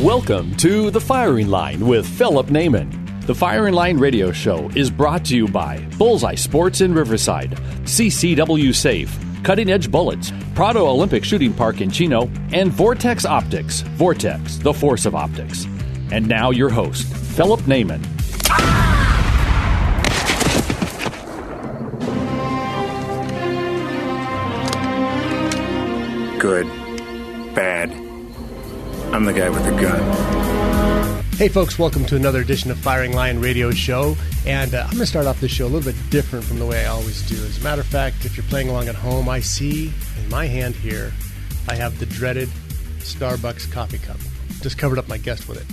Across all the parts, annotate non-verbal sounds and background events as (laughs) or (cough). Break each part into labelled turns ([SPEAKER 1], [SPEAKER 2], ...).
[SPEAKER 1] Welcome to The Firing Line with Philip Naiman. The Firing Line radio show is brought to you by Bullseye Sports in Riverside, CCW Safe, Cutting Edge Bullets, Prado Olympic Shooting Park in Chino, and Vortex Optics. Vortex, the force of optics. And now your host, Philip Naiman.
[SPEAKER 2] Good. I'm the guy with the gun.
[SPEAKER 3] Hey, folks, welcome to another edition of Firing Line Radio Show. And uh, I'm going to start off this show a little bit different from the way I always do. As a matter of fact, if you're playing along at home, I see in my hand here, I have the dreaded Starbucks coffee cup. Just covered up my guest with it.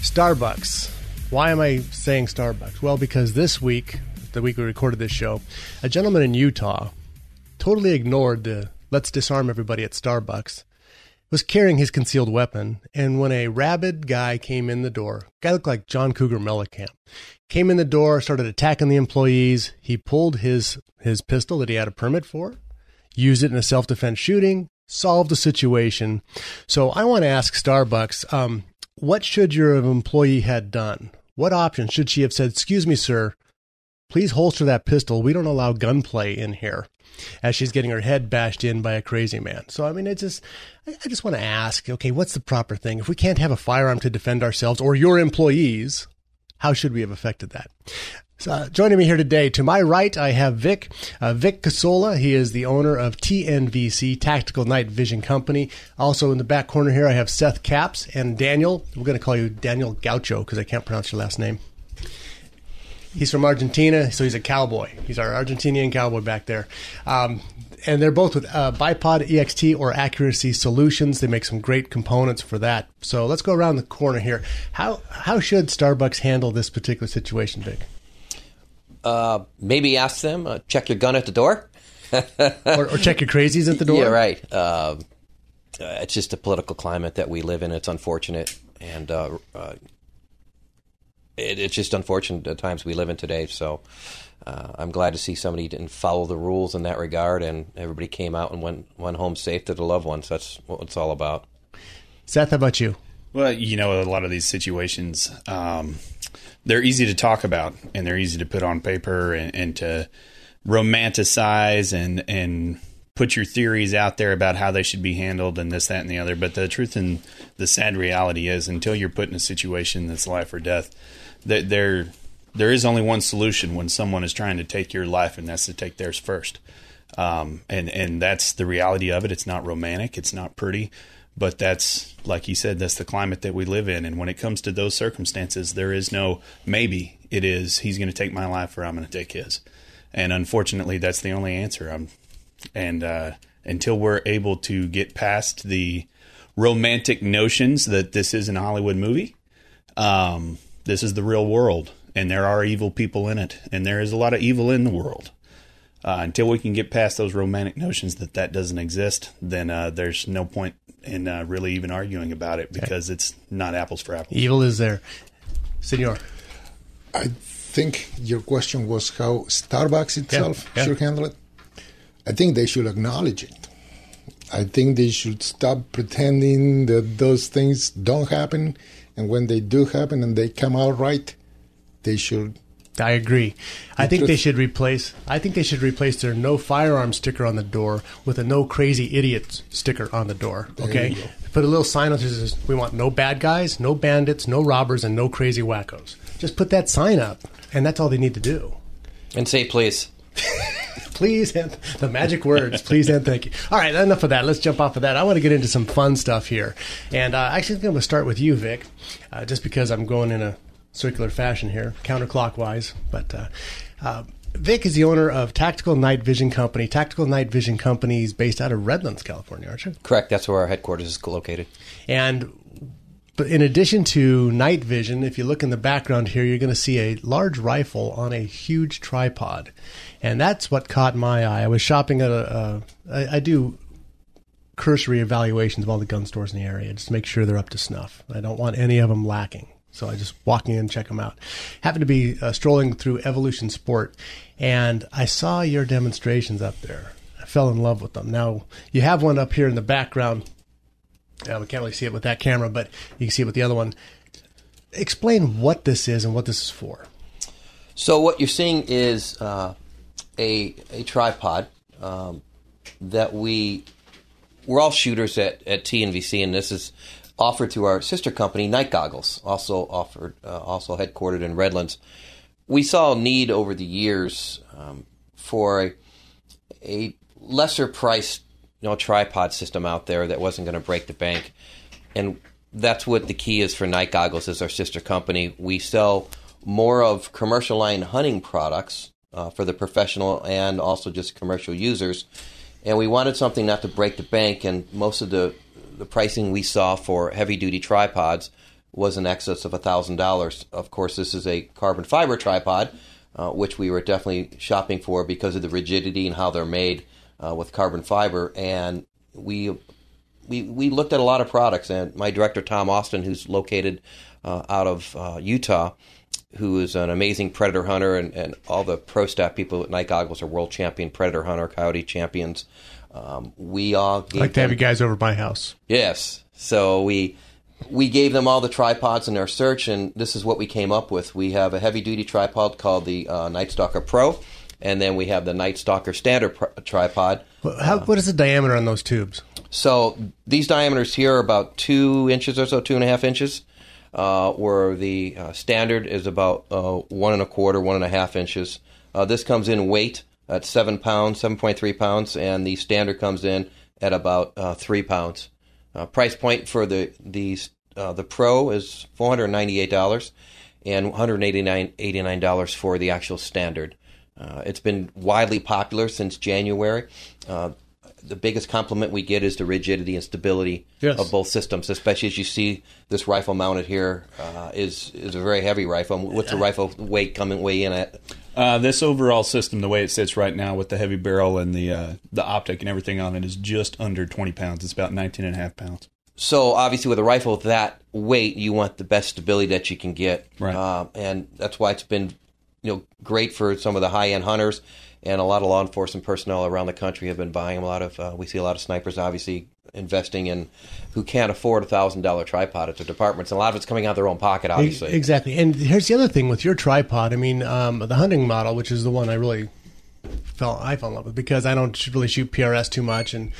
[SPEAKER 3] Starbucks. Why am I saying Starbucks? Well, because this week, the week we recorded this show, a gentleman in Utah totally ignored the let's disarm everybody at Starbucks was carrying his concealed weapon, and when a rabid guy came in the door, guy looked like John Cougar Mellencamp, came in the door, started attacking the employees. He pulled his his pistol that he had a permit for, used it in a self defense shooting, solved the situation. So I want to ask Starbucks, um, what should your employee had done? What option should she have said? Excuse me, sir. Please holster that pistol. We don't allow gunplay in here as she's getting her head bashed in by a crazy man. So, I mean, it's just, I just want to ask, okay, what's the proper thing? If we can't have a firearm to defend ourselves or your employees, how should we have affected that? So, uh, joining me here today, to my right, I have Vic, uh, Vic Casola. He is the owner of TNVC, Tactical Night Vision Company. Also in the back corner here, I have Seth Caps and Daniel. We're going to call you Daniel Gaucho because I can't pronounce your last name. He's from Argentina, so he's a cowboy. He's our Argentinian cowboy back there. Um, and they're both with uh, Bipod EXT or Accuracy Solutions. They make some great components for that. So let's go around the corner here. How how should Starbucks handle this particular situation, Vic?
[SPEAKER 4] Uh, maybe ask them. Uh, check your gun at the door, (laughs)
[SPEAKER 3] or, or, check your crazies at the door.
[SPEAKER 4] Yeah, right. Um, uh, it's just a political climate that we live in. It's unfortunate, and uh, uh, it, it's just unfortunate the times we live in today. So uh, I'm glad to see somebody didn't follow the rules in that regard, and everybody came out and went went home safe to the loved ones. That's what it's all about.
[SPEAKER 3] Seth, how about you?
[SPEAKER 5] Well, you know, a lot of these situations, um, they're easy to talk about and they're easy to put on paper and, and to romanticize and and put your theories out there about how they should be handled and this, that, and the other. But the truth and the sad reality is, until you're put in a situation that's life or death, that there there is only one solution when someone is trying to take your life, and that's to take theirs first. Um, and and that's the reality of it. It's not romantic. It's not pretty, but that's like you said. That's the climate that we live in. And when it comes to those circumstances, there is no maybe. It is he's going to take my life, or I'm going to take his. And unfortunately, that's the only answer. I'm, and uh, until we're able to get past the romantic notions that this is an Hollywood movie, um, this is the real world, and there are evil people in it, and there is a lot of evil in the world. Uh, until we can get past those romantic notions that that doesn't exist, then uh, there's no point in uh, really even arguing about it because okay. it's not apples for apples.
[SPEAKER 3] Evil is there, Senor.
[SPEAKER 6] I think your question was how Starbucks itself yeah, yeah. should handle it. I think they should acknowledge it. I think they should stop pretending that those things don't happen and when they do happen and they come out right, they should.
[SPEAKER 3] I agree. I think they should replace. I think they should replace their no firearm sticker on the door with a no crazy idiot sticker on the door. Okay, put a little sign up that says we want no bad guys, no bandits, no robbers, and no crazy wackos. Just put that sign up, and that's all they need to do.
[SPEAKER 4] And say please. (laughs)
[SPEAKER 3] please and (laughs) the magic words please and thank you all right enough of that let's jump off of that i want to get into some fun stuff here and uh, actually think i'm going to start with you vic uh, just because i'm going in a circular fashion here counterclockwise but uh, uh, Vic is the owner of Tactical Night Vision Company. Tactical Night Vision Company is based out of Redlands, California, aren't you?
[SPEAKER 4] Correct. That's where our headquarters is located.
[SPEAKER 3] And but in addition to night vision, if you look in the background here, you're going to see a large rifle on a huge tripod, and that's what caught my eye. I was shopping at a. a I, I do cursory evaluations of all the gun stores in the area just to make sure they're up to snuff. I don't want any of them lacking. So I just walking in, and check them out. Happened to be uh, strolling through Evolution Sport, and I saw your demonstrations up there. I fell in love with them. Now you have one up here in the background. Uh, we can't really see it with that camera, but you can see it with the other one. Explain what this is and what this is for.
[SPEAKER 4] So what you're seeing is uh, a a tripod um, that we we're all shooters at at TNVC, and this is offered to our sister company, Night Goggles, also offered, uh, also headquartered in Redlands. We saw a need over the years um, for a, a lesser priced, you know, tripod system out there that wasn't going to break the bank, and that's what the key is for Night Goggles as our sister company. We sell more of commercial line hunting products uh, for the professional and also just commercial users. And we wanted something not to break the bank, and most of the the pricing we saw for heavy duty tripods was in excess of $1,000. Of course, this is a carbon fiber tripod, uh, which we were definitely shopping for because of the rigidity and how they're made uh, with carbon fiber. And we, we, we looked at a lot of products, and my director, Tom Austin, who's located uh, out of uh, Utah, who is an amazing predator hunter, and, and all the pro staff people at Night Goggles are world champion predator hunter, coyote champions. Um, we all
[SPEAKER 3] like to have you guys over my house.
[SPEAKER 4] Yes. So we we gave them all the tripods in our search, and this is what we came up with. We have a heavy duty tripod called the uh, Night Stalker Pro, and then we have the Night Stalker Standard pr- tripod.
[SPEAKER 3] How, what is the diameter on those tubes?
[SPEAKER 4] So these diameters here are about two inches or so, two and a half inches. Uh, where the uh, standard is about uh, one and a quarter, one and a half inches. Uh, this comes in weight at seven pounds, seven point three pounds, and the standard comes in at about uh, three pounds. Uh, price point for the the uh, the Pro is four hundred ninety eight dollars, and one hundred eighty nine eighty nine dollars for the actual standard. Uh, it's been widely popular since January. Uh, the biggest compliment we get is the rigidity and stability
[SPEAKER 3] Yes.
[SPEAKER 4] of both systems, especially as you see this rifle mounted here uh, is is a very heavy rifle. What's the rifle weight coming way in at?
[SPEAKER 5] Uh, this overall system, the way it sits right now with the heavy barrel and the uh, the optic and everything on it, is just under 20 pounds. It's about 19 and a half pounds.
[SPEAKER 4] So obviously, with a rifle of that weight, you want the best stability that you can get,
[SPEAKER 5] Right.
[SPEAKER 4] Uh, and that's why it's been, you know, great for some of the high end hunters, and a lot of law enforcement personnel around the country have been buying them. A lot of uh, we see a lot of snipers obviously investing in who can't afford a thousand dollar tripod at their departments, and a lot of it's coming out of their own pocket, obviously.
[SPEAKER 3] Exactly. And here's the other thing with your tripod. I mean, um, the hunting model, which is the one I really fell I fell in love with because I don't really shoot PRS too much, and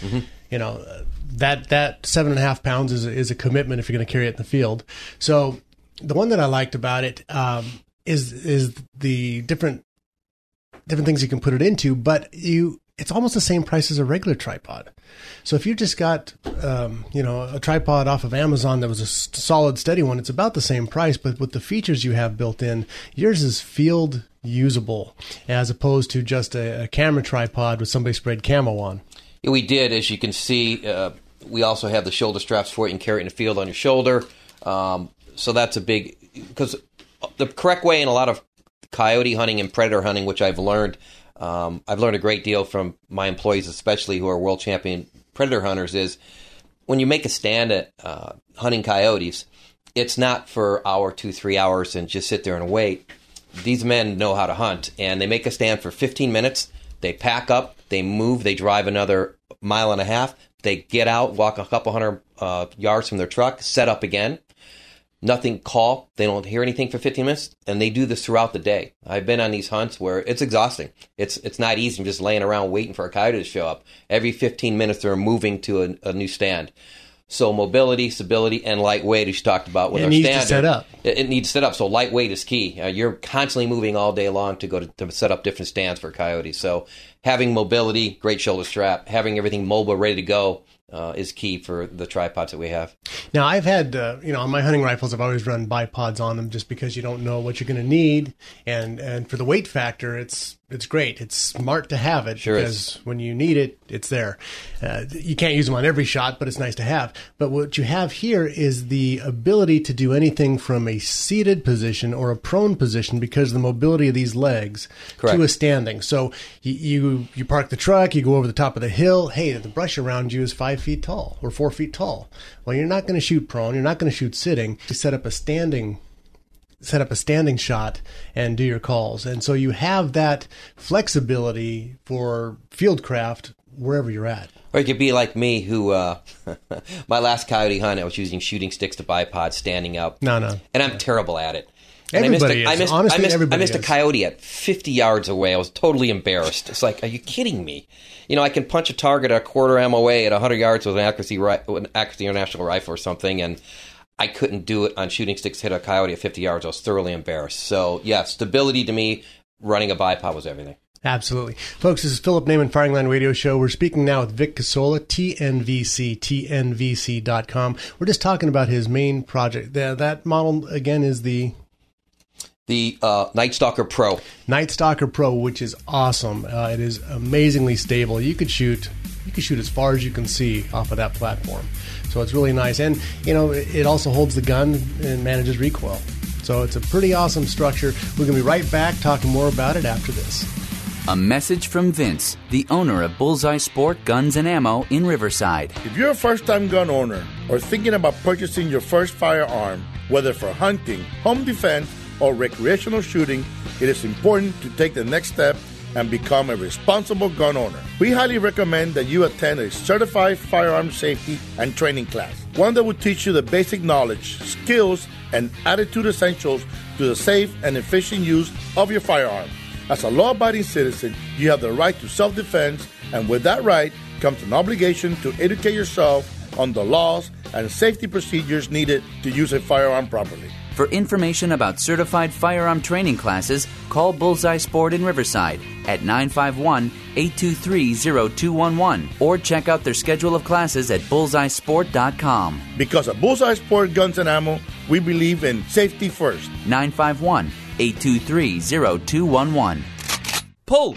[SPEAKER 3] you know that that seven and a half pounds is is a commitment if you're going to carry it in the field. So the one that I liked about it um, is is the different different things you can put it into, but you it's almost the same price as a regular tripod. So if you just got um, you know a tripod off of Amazon that was a solid steady one, it's about the same price, but with the features you have built in, yours is field usable as opposed to just a, a camera tripod with somebody sprayed camo on.
[SPEAKER 4] Yeah, we did, as you can see. Uh, we also have the shoulder straps for it. You can carry it in the field on your shoulder. Um, so that's a big because the correct way in a lot of coyote hunting and predator hunting, which I've learned, um, I've learned a great deal from my employees, especially who are world champion predator hunters, is when you make a stand at uh, hunting coyotes, it's not for hour, two, three hours and just sit there and wait. These men know how to hunt, and they make a stand for 15 minutes. They pack up, they move, they drive another mile and a half. They get out, walk a couple hundred uh, yards from their truck, set up again. Nothing call. They don't hear anything for 15 minutes, and they do this throughout the day. I've been on these hunts where it's exhausting. It's it's not easy I'm just laying around waiting for a coyote to show up. Every 15 minutes, they're moving to a, a new stand. So mobility, stability, and lightweight, as you talked about with
[SPEAKER 3] It
[SPEAKER 4] our
[SPEAKER 3] needs to
[SPEAKER 4] standard,
[SPEAKER 3] set up.
[SPEAKER 4] It, it needs to set up. So lightweight is key. Uh, you're constantly moving all day long to go to, to set up different stands for coyotes. So having mobility, great shoulder strap, having everything mobile, ready to go, uh, is key for the tripods that we have.
[SPEAKER 3] Now, I've had, uh, you know, on my hunting rifles, I've always run bipods on them just because you don't know what you're going to need, and and for the weight factor, it's it's great. It's smart to have it
[SPEAKER 4] Sure
[SPEAKER 3] because
[SPEAKER 4] is.
[SPEAKER 3] when you need it, it's there. Uh, you can't use them on every shot, but it's nice to have. But what you have here is the ability to do anything from a seated position or a prone position because of the mobility of these legs
[SPEAKER 4] Correct.
[SPEAKER 3] to a standing. So you, you you park the truck, you go over the top of the hill. Hey, the brush around you is five feet tall or four feet tall. Well, you're not going to shoot prone. You're not going to shoot sitting. You set up a standing set up a standing shot and do your calls. And so you have that flexibility for fieldcraft wherever you're at.
[SPEAKER 4] Or you could be like me, who uh, (laughs) my last coyote hunt, I was using shooting sticks to bipod, standing up.
[SPEAKER 3] No, no.
[SPEAKER 4] and I'm terrible at it. And
[SPEAKER 3] Everybody
[SPEAKER 4] I
[SPEAKER 3] is.
[SPEAKER 4] missed, missed,
[SPEAKER 3] Honestly,
[SPEAKER 4] I missed,
[SPEAKER 3] everybody
[SPEAKER 4] I missed a coyote at 50 yards away. I was totally embarrassed. It's like, are you kidding me? You know, I can punch a target a quarter MOA at 100 yards with an accuracy, with an accuracy international rifle or something, and I couldn't do it on shooting sticks. Hit a coyote at 50 yards. I was thoroughly embarrassed. So, yeah, stability to me, running a bipod was everything.
[SPEAKER 3] Absolutely. Folks, this is Philip Naiman, Firing Line Radio Show. We're speaking now with Vic Casola, TNVC, TNVC.com. We're just talking about his main project. That, that model, again, is the
[SPEAKER 4] The uh, Night Stalker Pro.
[SPEAKER 3] Night Stalker Pro, which is awesome. Uh, it is amazingly stable. You could shoot, you could shoot as far as you can see off of that platform. So it's really nice, and you know it it also holds the gun and manages recoil. So it's a pretty awesome structure. We're gonna be right back talking more about it after this.
[SPEAKER 7] A message from Vince, the owner of Bullseye Sport Guns and Ammo in Riverside.
[SPEAKER 8] If you're a first time gun owner or thinking about purchasing your first firearm, whether for hunting, home defense, or recreational shooting, it is important to take the next step and become a responsible gun owner. We highly recommend that you attend a certified firearm safety and training class, one that will teach you the basic knowledge, skills, and attitude essentials to the safe and efficient use of your firearm. As a law abiding citizen, you have the right to self defense, and with that right comes an obligation to educate yourself on the laws and safety procedures needed to use a firearm properly.
[SPEAKER 7] For information about certified firearm training classes, call Bullseye Sport in Riverside at 951 823 0211 or check out their schedule of classes at bullseyesport.com.
[SPEAKER 8] Because at Bullseye Sport Guns and Ammo, we believe in safety first.
[SPEAKER 7] 951 823 0211. Pull!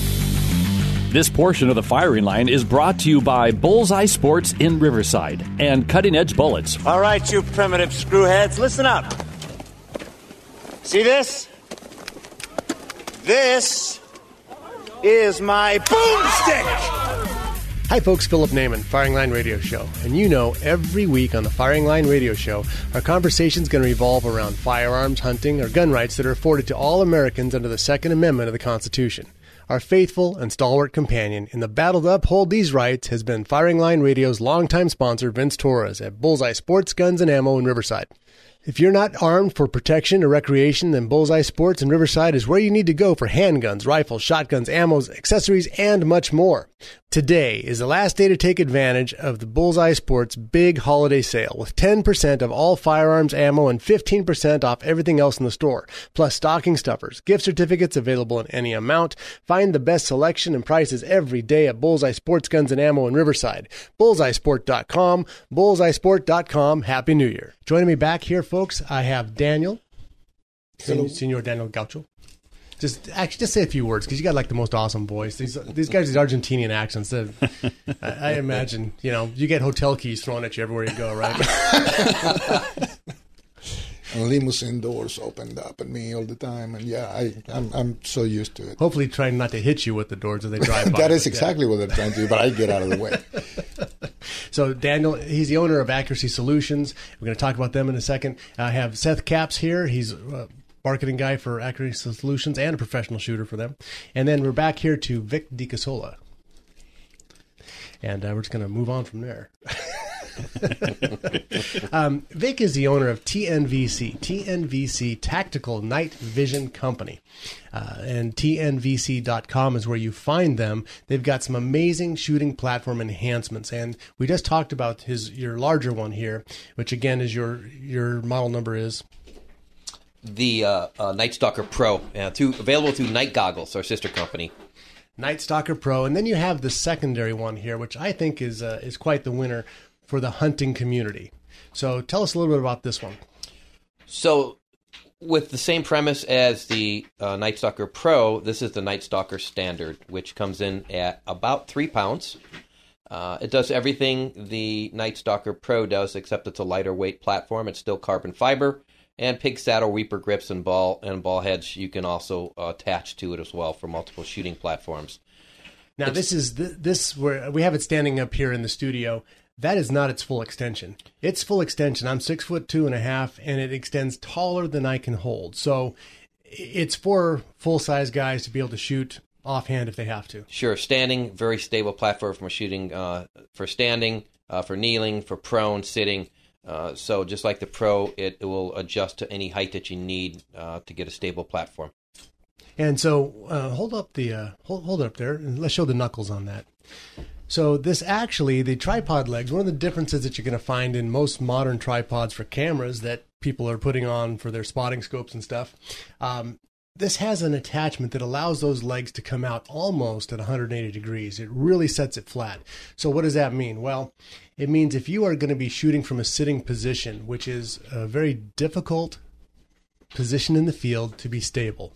[SPEAKER 1] This portion of the firing line is brought to you by Bullseye Sports in Riverside and Cutting Edge Bullets.
[SPEAKER 9] All right, you primitive screwheads, listen up. See this? This is my boomstick!
[SPEAKER 3] Hi, folks. Philip Naiman, Firing Line Radio Show. And you know, every week on the Firing Line Radio Show, our conversation is going to revolve around firearms, hunting, or gun rights that are afforded to all Americans under the Second Amendment of the Constitution. Our faithful and stalwart companion in the battle to uphold these rights has been Firing Line Radio's longtime sponsor, Vince Torres, at Bullseye Sports Guns and Ammo in Riverside. If you're not armed for protection or recreation, then Bullseye Sports in Riverside is where you need to go for handguns, rifles, shotguns, ammos, accessories, and much more. Today is the last day to take advantage of the Bullseye Sports big holiday sale with 10% of all firearms, ammo, and 15% off everything else in the store, plus stocking stuffers, gift certificates available in any amount. Find the best selection and prices every day at Bullseye Sports Guns and Ammo in Riverside. BullseyeSport.com, BullseyeSport.com. Happy New Year. Joining me back here, folks, I have Daniel,
[SPEAKER 6] Hello.
[SPEAKER 3] Senor Daniel Gaucho. Just actually, just say a few words because you got like the most awesome voice. These these guys, these Argentinian accents. That (laughs) I, I imagine, you know, you get hotel keys thrown at you everywhere you go, right? (laughs)
[SPEAKER 6] and limousine doors opened up at me all the time, and yeah, I, I'm I'm so used to it.
[SPEAKER 3] Hopefully, trying not to hit you with the doors as they drive (laughs) by.
[SPEAKER 6] that is
[SPEAKER 3] but, yeah.
[SPEAKER 6] exactly what they're trying to do, but I get out of the way.
[SPEAKER 3] So Daniel, he's the owner of Accuracy Solutions. We're going to talk about them in a second. I have Seth Caps here. He's a marketing guy for Accuracy Solutions and a professional shooter for them. And then we're back here to Vic DiCasola. And uh, we're just going to move on from there. (laughs) um, Vic is the owner of TNVC, TNVC Tactical Night Vision Company. Uh, and TNVC.com is where you find them. They've got some amazing shooting platform enhancements. And we just talked about his your larger one here, which again is your your model number is
[SPEAKER 4] The uh, uh, Night Stalker Pro, uh, through, available through Night Goggles, our sister company.
[SPEAKER 3] Night Stalker Pro, and then you have the secondary one here, which I think is uh, is quite the winner for the hunting community. So tell us a little bit about this one.
[SPEAKER 4] So, with the same premise as the uh, Night Stalker Pro, this is the Night Stalker Standard, which comes in at about three pounds. Uh, it does everything the Night Stalker Pro does, except it's a lighter weight platform. It's still carbon fiber and pig saddle reaper grips and ball and ball heads. You can also uh, attach to it as well for multiple shooting platforms.
[SPEAKER 3] Now this is th- this where we have it standing up here in the studio. That is not its full extension. Its full extension. I'm six foot two and a half, and it extends taller than I can hold. So it's for full size guys to be able to shoot offhand if they have to.
[SPEAKER 4] Sure, standing, very stable platform for shooting, uh, for standing, uh, for kneeling, for prone, sitting. Uh, so just like the Pro, it, it will adjust to any height that you need uh, to get a stable platform.
[SPEAKER 3] And so, uh, hold up the uh, hold hold it up there, and let's show the knuckles on that. So this actually, the tripod legs. One of the differences that you're going to find in most modern tripods for cameras that people are putting on for their spotting scopes and stuff. Um, this has an attachment that allows those legs to come out almost at 180 degrees. It really sets it flat. So what does that mean? Well, it means if you are going to be shooting from a sitting position, which is a very difficult position in the field to be stable.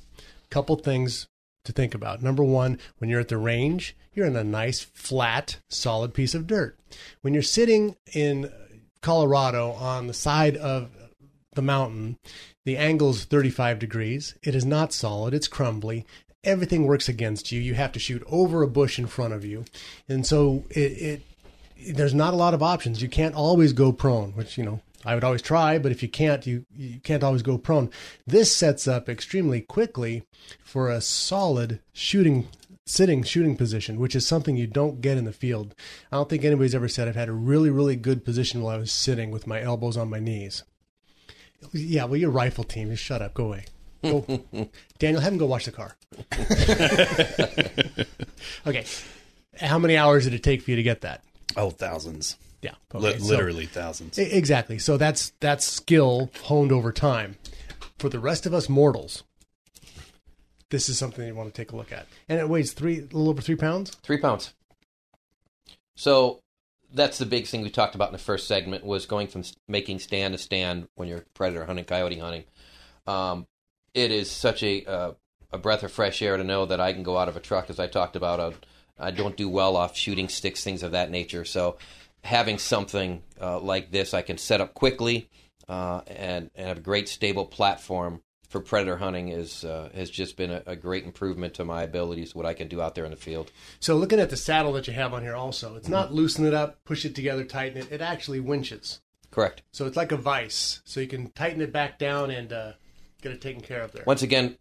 [SPEAKER 3] Couple things to think about. Number one, when you're at the range, you're in a nice, flat, solid piece of dirt. When you're sitting in Colorado on the side of the mountain, the angle is 35 degrees. It is not solid, it's crumbly. Everything works against you. You have to shoot over a bush in front of you. And so it, it there's not a lot of options. You can't always go prone, which, you know, I would always try, but if you can't, you, you can't always go prone. This sets up extremely quickly for a solid shooting, sitting shooting position, which is something you don't get in the field. I don't think anybody's ever said I've had a really, really good position while I was sitting with my elbows on my knees. Yeah, well, your rifle team, just shut up, go away. Go. (laughs) Daniel, have him go wash the car. (laughs) okay. How many hours did it take for you to get that?
[SPEAKER 5] Oh, thousands.
[SPEAKER 3] Yeah, okay, so-
[SPEAKER 5] literally thousands.
[SPEAKER 3] E- Exactly. So that's that's skill honed over time. For the rest of us mortals, this is something you want to take a look at. And it weighs three, a little over three pounds.
[SPEAKER 4] Three pounds. So that's the big thing we talked about in the first segment was going from making stand to stand when you're predator hunting, coyote hunting. Um, it is such a uh, a breath of fresh air to know that I can go out of a truck, as I talked about. uh, I don't do well off shooting sticks, things of that nature. So having something uh, like this, I can set up quickly uh, and and have a great stable platform for predator hunting is uh, has just been a, a great improvement to my abilities, what I can do out there in the field.
[SPEAKER 3] So looking at the saddle that you have on here, also, it's not loosen it up, push it together, tighten it. It actually winches.
[SPEAKER 4] Correct.
[SPEAKER 3] So it's like a vice. So you can tighten it back down and uh, get it taken care of there.
[SPEAKER 4] once again,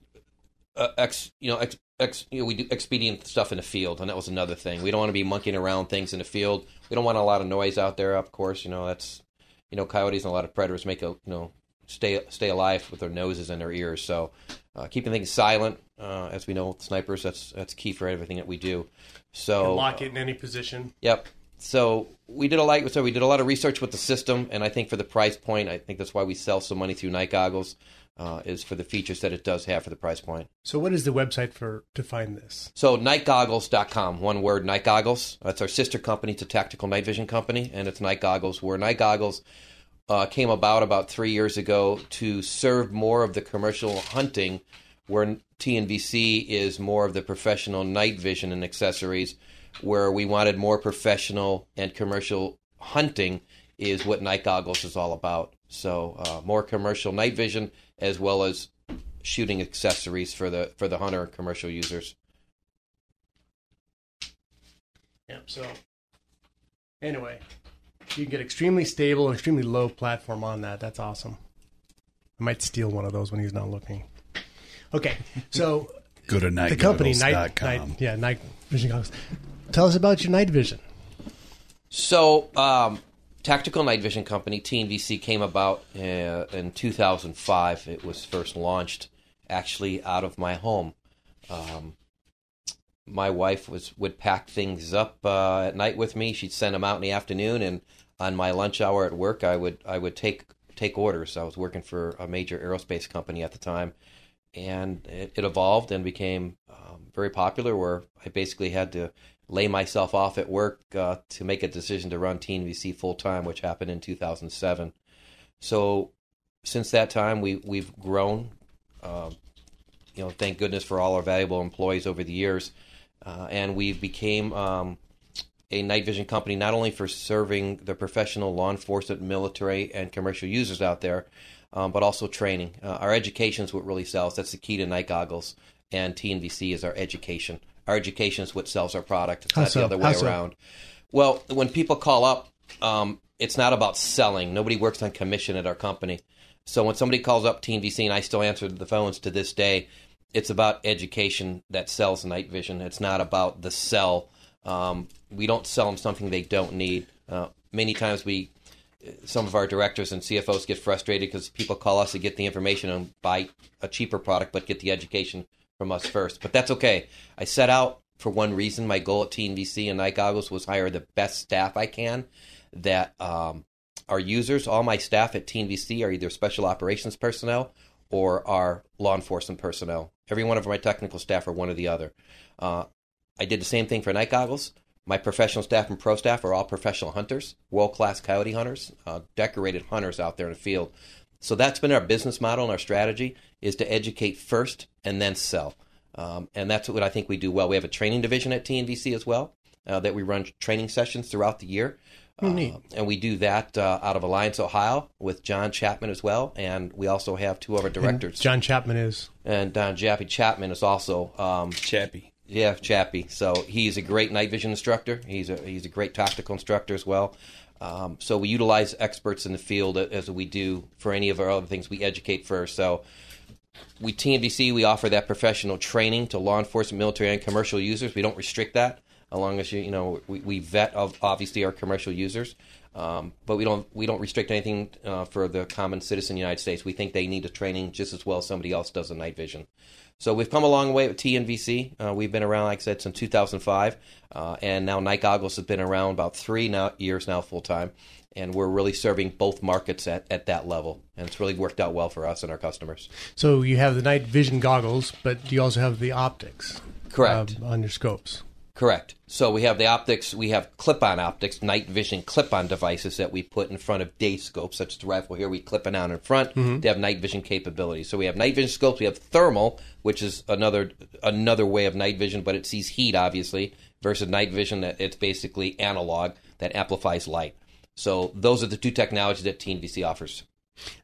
[SPEAKER 4] uh, ex, you know, ex, ex, you know, we do expedient stuff in the field, and that was another thing. We don't want to be monkeying around things in the field. We don't want a lot of noise out there. Of course, you know that's, you know, coyotes and a lot of predators make a, you know, stay stay alive with their noses and their ears. So, uh, keeping things silent, uh, as we know, with snipers, that's that's key for everything that we do. So
[SPEAKER 3] And lock it in any position.
[SPEAKER 4] Yep. So we did a lot. So we did a lot of research with the system, and I think for the price point, I think that's why we sell so many through Night Goggles, uh, is for the features that it does have for the price point.
[SPEAKER 3] So what is the website for to find this?
[SPEAKER 4] So nightgoggles.com, one word, Night Goggles. That's our sister company to Tactical Night Vision Company, and it's Night Goggles. Where Night Goggles uh, came about about three years ago to serve more of the commercial hunting where TNVC is more of the professional night vision and accessories, where we wanted more professional and commercial hunting is what night goggles is all about. So uh, more commercial night vision as well as shooting accessories for the for the hunter commercial users.
[SPEAKER 3] Yeah. So anyway, you can get extremely stable and extremely low platform on that. That's awesome. I might steal one of those when he's not looking. Okay, so (laughs)
[SPEAKER 5] Go to
[SPEAKER 3] the company night, night yeah night vision goggles. Tell us about your night vision.
[SPEAKER 4] So, um, Tactical Night Vision Company (TNVC) came about uh, in 2005. It was first launched actually out of my home. Um, my wife was would pack things up uh, at night with me. She'd send them out in the afternoon, and on my lunch hour at work, I would I would take take orders. I was working for a major aerospace company at the time, and it, it evolved and became um, very popular. Where I basically had to lay myself off at work uh, to make a decision to run TNVC full time, which happened in 2007. So since that time, we we've grown. Um, you know, thank goodness for all our valuable employees over the years, uh, and we became um, a night vision company not only for serving the professional law enforcement, military, and commercial users out there, um, but also training. Uh, our education is what really sells. That's the key to night goggles, and TNVC is our education. Our education is what sells our product. It's
[SPEAKER 3] How
[SPEAKER 4] not
[SPEAKER 3] so?
[SPEAKER 4] the other
[SPEAKER 3] How
[SPEAKER 4] way
[SPEAKER 3] so?
[SPEAKER 4] around. Well, when people call up, um, it's not about selling. Nobody works on commission at our company. So when somebody calls up TNVC, and I still answer the phones to this day, it's about education that sells night vision. It's not about the sell. Um, we don't sell them something they don't need. Uh, many times we, some of our directors and CFOs get frustrated because people call us to get the information and buy a cheaper product, but get the education from us first. But that's okay. I set out for one reason. My goal at TNVC and Night Goggles was hire the best staff I can. That um, our users, all my staff at TNVC, are either special operations personnel or are law enforcement personnel. Every one of my technical staff are one or the other. Uh, I did the same thing for Night Goggles. My professional staff and pro staff are all professional hunters, world class coyote hunters, uh, decorated hunters out there in the field. So that's been our business model and our strategy is to educate first and then sell. Um, and that's what I think we do well. We have a training division at TNVC as well uh, that we run training sessions throughout the year.
[SPEAKER 3] Oh.
[SPEAKER 4] Uh, and we do that uh, out of Alliance, Ohio, with John Chapman as well. And we also have two of our directors.
[SPEAKER 3] John Chapman is
[SPEAKER 4] And John Chappie Chapman is also um,
[SPEAKER 5] Chappie.
[SPEAKER 4] Yeah, Chappie. So he's a great night vision instructor. He's a he's a great tactical instructor as well. Um, so we utilize experts in the field as we do for any of our other things. We educate first. So we TNVC we offer that professional training to law enforcement, military, and commercial users. We don't restrict that, as long as you you know we, we vet of obviously our commercial users, um, but we don't we don't restrict anything uh, for the common citizen in the United States. We think they need a training just as well as somebody else does in night vision. So we've come a long way with TNVC. Uh, we've been around, like I said, since 2005, uh, and now Night Goggles has been around about three now, years now full time, and we're really serving both markets at, at that level, and it's really worked out well for us and our customers.
[SPEAKER 3] so you have the night vision goggles, but you also have the optics.
[SPEAKER 4] Correct.
[SPEAKER 3] um, on your scopes.
[SPEAKER 4] Correct. So we have the optics. We have clip-on optics, night vision clip-on devices that we put in front of day scopes, such as the rifle here. We clip it on in front.
[SPEAKER 3] Mhm.
[SPEAKER 4] They have night vision capabilities. So we have night vision scopes. We have thermal, which is another another way of night vision, but it sees heat obviously, versus night vision that it's basically analog that amplifies light. So those are the two technologies that TNVC offers.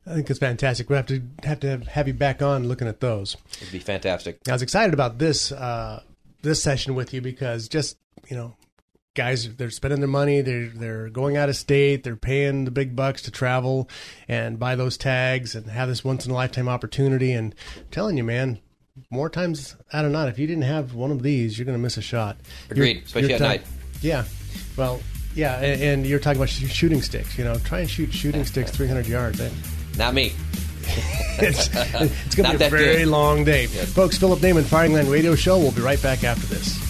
[SPEAKER 3] I think it's fantastic. We have to have to have you back on looking at those.
[SPEAKER 4] It'd be fantastic.
[SPEAKER 3] I was excited about this uh, this session with you because just you know, guys they're spending their money, they're they're going out of state, they're paying the big bucks to travel and buy those tags and have this once in a lifetime opportunity. And I'm telling you, man, more times out of not, if you didn't have one of these, you're going to miss a shot.
[SPEAKER 4] Agreed,
[SPEAKER 3] You're-
[SPEAKER 4] especially
[SPEAKER 3] you're
[SPEAKER 4] at
[SPEAKER 3] ta-
[SPEAKER 4] night.
[SPEAKER 3] Yeah, well, yeah, and, and you're talking about sh- shooting sticks. You know, try and shoot shooting sticks 300 yards. Eh?
[SPEAKER 4] Not me. (laughs)
[SPEAKER 3] it's it's going to be a very
[SPEAKER 4] good.
[SPEAKER 3] long day. Folks, Philip Naiman, Firing Line Radio Show. We'll be right back after this.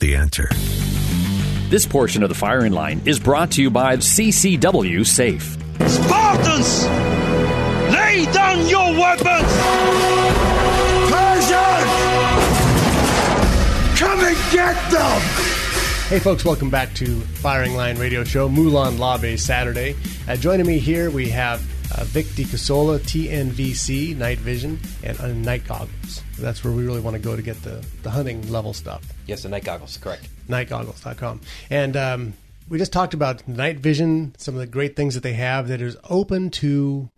[SPEAKER 10] The answer.
[SPEAKER 1] This portion of the firing line is brought to you by CCW Safe.
[SPEAKER 11] Spartans! Lay down your weapons! Persians! Come and get them!
[SPEAKER 3] Hey, folks, welcome back to Firing Line Radio Show, Molon Labe Saturday. Uh, joining me here, we have uh, Vic DiCasola, TNVC, Night Vision, and uh, Night Goggles. That's where we really want to go to get the, the hunting level stuff.
[SPEAKER 4] Yes, the night goggles, correct.
[SPEAKER 3] Nightgoggles.com. And um, we just talked about Night Vision, some of the great things that they have that is open to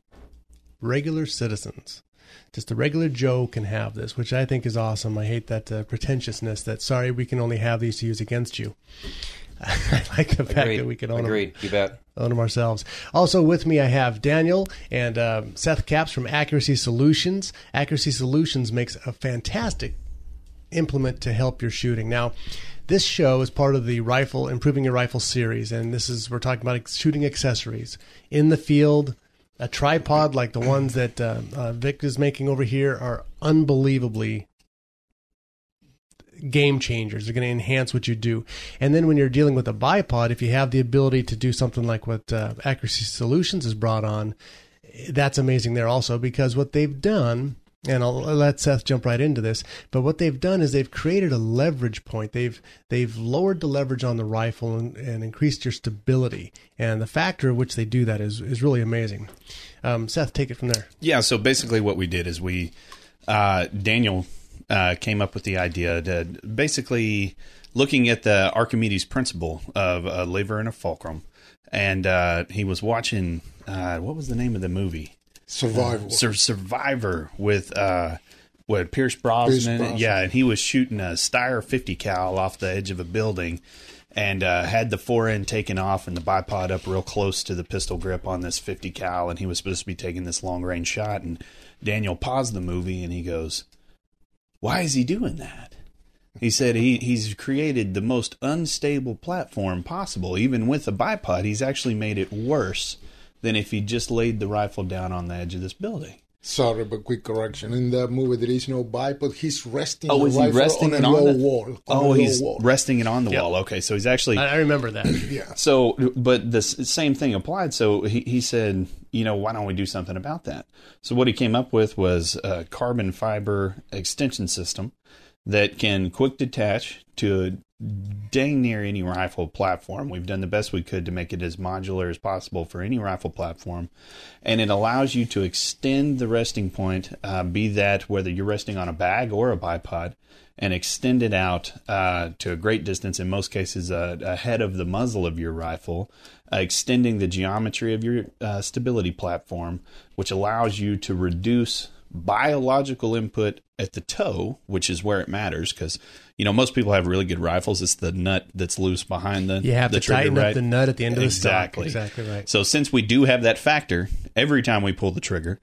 [SPEAKER 3] regular citizens. Just a regular Joe can have this, which I think is awesome. I hate that uh, pretentiousness that, sorry, we can only have these to use against you. (laughs) I like the fact
[SPEAKER 4] Agreed.
[SPEAKER 3] that we can own
[SPEAKER 4] Agreed.
[SPEAKER 3] them.
[SPEAKER 4] You bet.
[SPEAKER 3] Own them ourselves. Also with me, I have Daniel and um Seth Caps from Accuracy Solutions. Accuracy Solutions makes a fantastic implement to help your shooting. Now, this show is part of the rifle improving your rifle series, and this is we're talking about shooting accessories in the field. A tripod like the ones that uh, uh, Vic is making over here are unbelievably game changers. They're going to enhance what you do. And then when you're dealing with a bipod, if you have the ability to do something like what uh, Accuracy Solutions has brought on, that's amazing there also because what they've done and I'll let Seth jump right into this. But what they've done is they've created a leverage point. They've they've lowered the leverage on the rifle and, and increased your stability. And the factor of which they do that is is really amazing. Um, Seth, take it from there.
[SPEAKER 5] Yeah. So basically, what we did is we uh, Daniel uh, came up with the idea to basically looking at the Archimedes principle of a lever and a fulcrum, and uh, he was watching uh, what was the name of the movie?
[SPEAKER 6] Survivor.
[SPEAKER 5] Sur- Survivor with uh, what Pierce Brosnan.
[SPEAKER 6] Brosnan.
[SPEAKER 5] Yeah, and he was shooting a Steyr 50 cal off the edge of a building, and uh, had the fore end taken off and the bipod up real close to the pistol grip on this 50 cal, and he was supposed to be taking this long range shot. And Daniel paused the movie and he goes, "Why is he doing that?" He said he, he's created the most unstable platform possible. Even with a bipod, he's actually made it worse than if he just laid the rifle down on the edge of this building.
[SPEAKER 6] Sorry, but quick correction. In that movie, there is no bipod. He's resting
[SPEAKER 5] Oh,
[SPEAKER 6] the
[SPEAKER 5] is he resting
[SPEAKER 6] on
[SPEAKER 5] it
[SPEAKER 6] a
[SPEAKER 5] on
[SPEAKER 6] low
[SPEAKER 5] the
[SPEAKER 6] wall. on
[SPEAKER 5] Oh, he's
[SPEAKER 6] wall.
[SPEAKER 5] resting it on the
[SPEAKER 3] Yep.
[SPEAKER 5] wall. Okay, so he's actually
[SPEAKER 3] I, I remember that. (clears throat)
[SPEAKER 6] yeah.
[SPEAKER 5] so, but the same thing applied. So he, he said, you know, why don't we do something about that? So what he came up with was a carbon fiber extension system that can quick detach to dang near any rifle platform. We've done the best we could to make it as modular as possible for any rifle platform, and it allows you to extend the resting point, uh, be that whether you're resting on a bag or a bipod, and extend it out uh, to a great distance. In most cases, uh, ahead of the muzzle of your rifle, uh, extending the geometry of your uh, stability platform, which allows you to reduce biological input at the toe, which is where it matters because you know most people have really good rifles. It's the nut that's loose behind the
[SPEAKER 3] You have
[SPEAKER 5] the
[SPEAKER 3] to
[SPEAKER 5] trigger,
[SPEAKER 3] tighten
[SPEAKER 5] right?
[SPEAKER 3] up the nut at the end of the stock.
[SPEAKER 5] exactly
[SPEAKER 3] Exactly right.
[SPEAKER 5] So since we do have that factor every time we pull the trigger,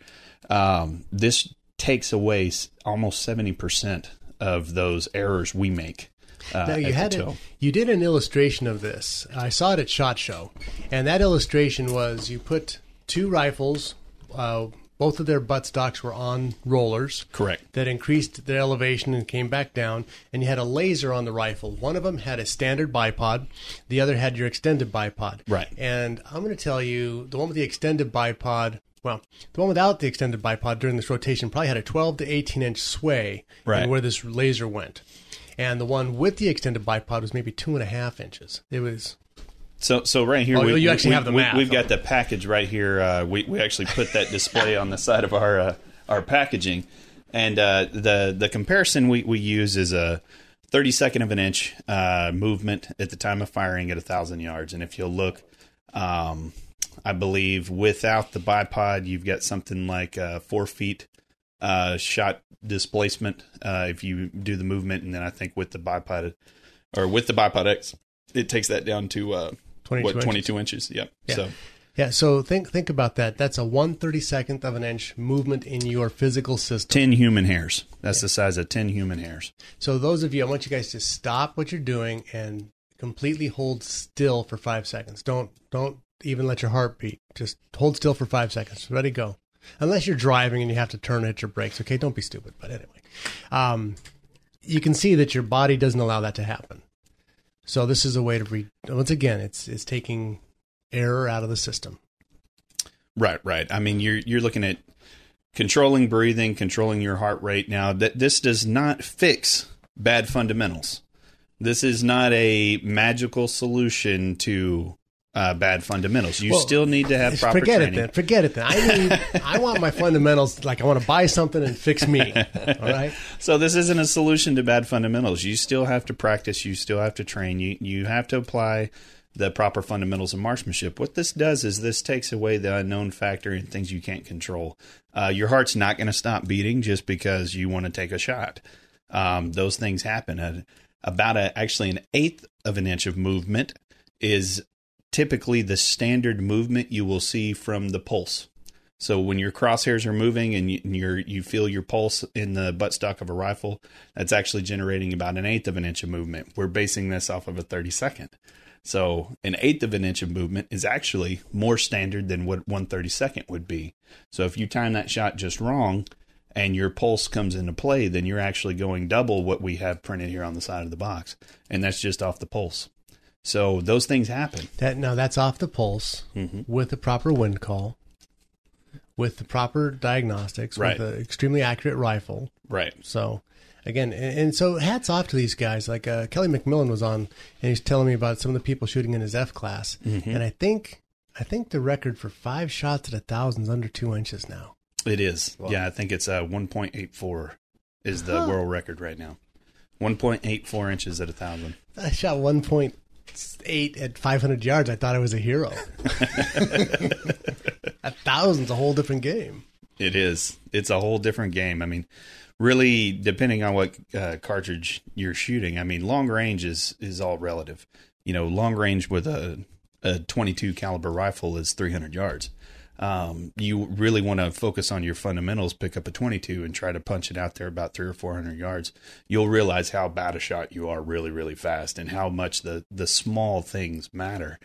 [SPEAKER 5] um, this takes away almost seventy percent of those errors we make. Uh,
[SPEAKER 3] now you had a, you did an illustration of this. I saw it at Shot Show, and that illustration was you put two rifles. Uh, both of their butt stocks were on rollers.
[SPEAKER 5] Correct.
[SPEAKER 3] That increased their elevation and came back down, and you had a laser on the rifle. One of them had a standard bipod, the other had your extended bipod.
[SPEAKER 5] Right.
[SPEAKER 3] And I'm going to tell you, the one with the extended bipod, well, the one without the extended bipod during this rotation probably had a 12 to 18 inch sway
[SPEAKER 5] Right.
[SPEAKER 3] in where this laser went. and the one with the extended bipod was maybe two and a half inches. It was
[SPEAKER 5] So, so right here,
[SPEAKER 3] Oh,
[SPEAKER 5] we,
[SPEAKER 3] you actually
[SPEAKER 5] we,
[SPEAKER 3] have the
[SPEAKER 5] we. We've got the package right here. Uh, we we actually put that display on the side of our uh, our packaging, and uh, the the comparison we, we use is a thirty second of an inch uh, movement at the time of firing at a thousand yards. And if you'll look, um, I believe without the bipod, you've got something like uh, four feet uh, shot displacement uh, if you do the movement, and then I think with the bipod or with the bipod X, it takes that down to uh,
[SPEAKER 3] 22
[SPEAKER 5] what
[SPEAKER 3] inches.
[SPEAKER 5] twenty two inches. Yep.
[SPEAKER 3] Yeah.
[SPEAKER 5] So
[SPEAKER 3] Yeah, so think think about that. That's a one thirty second of an inch movement in your physical system.
[SPEAKER 5] ten human hairs. That's the size of ten human hairs.
[SPEAKER 3] So those of you, I want you guys to stop what you're doing and completely hold still for five seconds. Don't don't even let your heart beat. Just hold still for five seconds. Ready, go. Unless you're driving and you have to turn at your brakes. Okay, don't be stupid. But anyway, um, you can see that your body doesn't allow that to happen. So this is a way to read. Once again, it's it's taking error out of the system.
[SPEAKER 5] Right, right. I mean, you're you're looking at controlling breathing, controlling your heart rate. Now, that this does not fix bad fundamentals. This is not a magical solution to uh, bad fundamentals. You
[SPEAKER 3] Well,
[SPEAKER 5] still need to have proper
[SPEAKER 3] Forget
[SPEAKER 5] training.
[SPEAKER 3] it then. Forget it then. I need. I want my fundamentals. Like I want to buy something and fix me. (laughs) All right.
[SPEAKER 5] So this isn't a solution to bad fundamentals. You still have to practice. You still have to train. You you have to apply the proper fundamentals of marksmanship. What this does is this takes away the unknown factor and things you can't control. Uh, your heart's not going to stop beating just because you want to take a shot. Um, those things happen. Uh, about a actually an eighth of an inch of movement is typically the standard movement you will see from the pulse. So when your crosshairs are moving and you, you feel your pulse in the buttstock of a rifle, that's actually generating about an eighth of an inch of movement. We're basing this off of a 30 second. So an eighth of an inch of movement is actually more standard than what one thirty second would be. So if you time that shot just wrong and your pulse comes into play, then you're actually going double what we have printed here on the side of the box. And that's just off the pulse. So those things happen.
[SPEAKER 3] That now that's off the pulse
[SPEAKER 5] Mm-hmm.
[SPEAKER 3] with the proper wind call, with the proper diagnostics,
[SPEAKER 5] Right.
[SPEAKER 3] with an extremely accurate rifle.
[SPEAKER 5] Right.
[SPEAKER 3] So again, and, and so hats off to these guys. Like uh, Kelly McMillan was on, and he's telling me about some of the people shooting in his F class,
[SPEAKER 5] Mhm.
[SPEAKER 3] and I think I think the record for five shots at a thousand is under two inches now.
[SPEAKER 5] It is.
[SPEAKER 3] Wow.
[SPEAKER 5] Yeah, I think it's uh, 1.84 is the
[SPEAKER 3] Huh.
[SPEAKER 5] world record right now. 1.84 inches at a thousand.
[SPEAKER 3] I shot one point eight at five hundred yards. I thought I was a hero. (laughs) a thousand's a whole different game.
[SPEAKER 5] It is. It's a whole different game. I mean, really, depending on what uh, cartridge you're shooting. I mean, long range is is all relative. You know, long range with a a 22 caliber rifle is 300 yards. Um, you really want to focus on your fundamentals. Pick up a 22 and try to punch it out there about three or 400 yards. You'll realize how bad a shot you are really, really fast, and how much the the small things matter.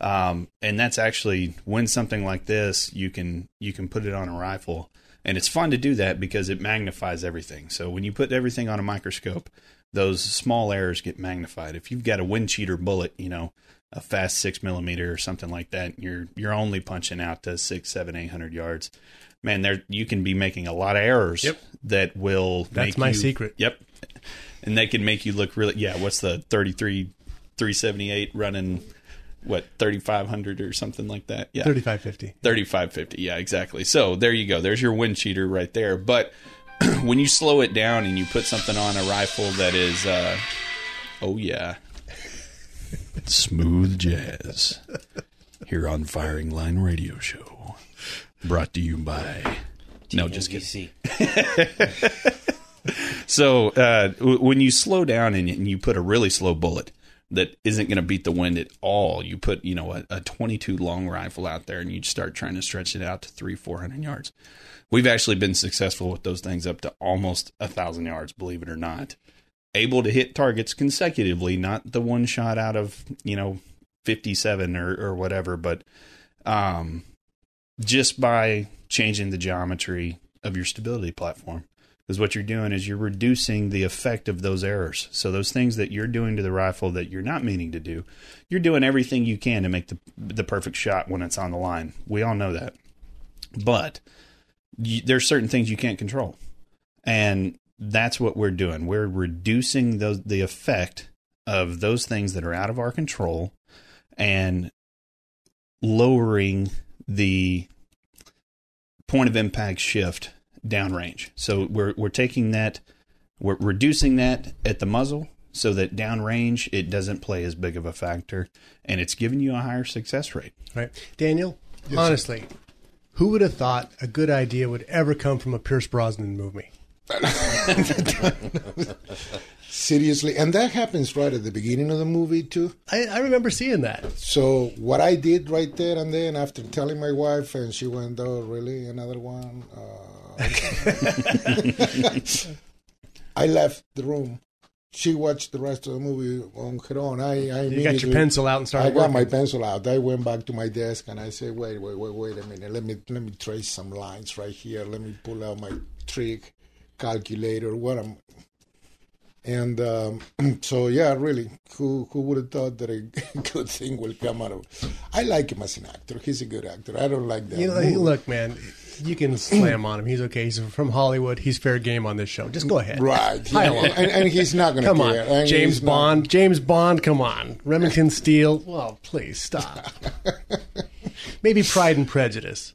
[SPEAKER 5] Um, and that's actually when something like this you can you can put it on a rifle and it's fun to do that because it magnifies everything so when you put everything on a microscope those small errors get magnified if you've got a wind cheater bullet you know a fast six millimeter or something like that you're you're only punching out to six seven eight hundred yards. Man there you can be making a lot of errors
[SPEAKER 3] Yep.
[SPEAKER 5] that will
[SPEAKER 3] That's
[SPEAKER 5] make
[SPEAKER 3] my
[SPEAKER 5] you-
[SPEAKER 3] secret.
[SPEAKER 5] yep. And they can make you look really yeah what's the 33 378 running what 3500 or something like that? Yeah.
[SPEAKER 3] Thirty five fifty.
[SPEAKER 5] 3550 yeah exactly. So there you go. There's your wind cheater right there. But (clears throat) when you slow it down and you put something on a rifle that is uh oh yeah smooth jazz here on firing line radio show brought to you by no just kidding (laughs) so uh, w- when you slow down and, and you put a really slow bullet that isn't going to beat the wind at all, you put you know a, a 22 long rifle out there and you start trying to stretch it out to three 400 yards. We've actually been successful with those things up to almost a thousand yards, believe it or not. Able to hit targets consecutively, not the one shot out of you know 57 or, or whatever, but um, just by changing the geometry of your stability platform because what you're doing is you're reducing the effect of those errors. So those things that you're doing to the rifle that you're not meaning to do, you're doing everything you can to make the the perfect shot when it's on the line. We all know that, but you, there's certain things you can't control, and that's what we're doing. We're reducing those the effect of those things that are out of our control and lowering the point of impact shift downrange. So we're we're taking that we're reducing that at the muzzle so that downrange it doesn't play as big of a factor and it's giving you a higher success rate.
[SPEAKER 3] Right. Daniel, yes, honestly, sir. who would have thought a good idea would ever come from a Pierce Brosnan movie? (laughs)
[SPEAKER 6] Seriously, and that happens right at the beginning of the movie too.
[SPEAKER 3] I, I, remember seeing that.
[SPEAKER 6] So what I did right there and then, after telling my wife, and she went, "Oh, really? Another one?" Uh, (laughs) I left the room. She watched the rest of the movie on her own. I, I
[SPEAKER 3] you got your pencil out and started.
[SPEAKER 6] I got
[SPEAKER 3] working.
[SPEAKER 6] my pencil out. I went back to my desk and I said, "Wait, wait, wait, wait a minute. Let me let me trace some lines right here. Let me pull out my trick." Calculator, what I'm. And um, (clears throat) so, yeah, really, who who would have thought that a (laughs) good thing will come out of? I like him as an actor. He's a good actor. I don't like that.
[SPEAKER 3] You know, look, man, you can (clears throat) slam on him. He's okay. He's from Hollywood. He's fair game on this show. Just go ahead.
[SPEAKER 6] Right. (laughs) Yeah. And, and, he's not going to
[SPEAKER 3] Come
[SPEAKER 6] care.
[SPEAKER 3] on. And James Bond. Not... James Bond, come on. Remington (laughs) Steele. Well, please stop. Maybe Pride and Prejudice.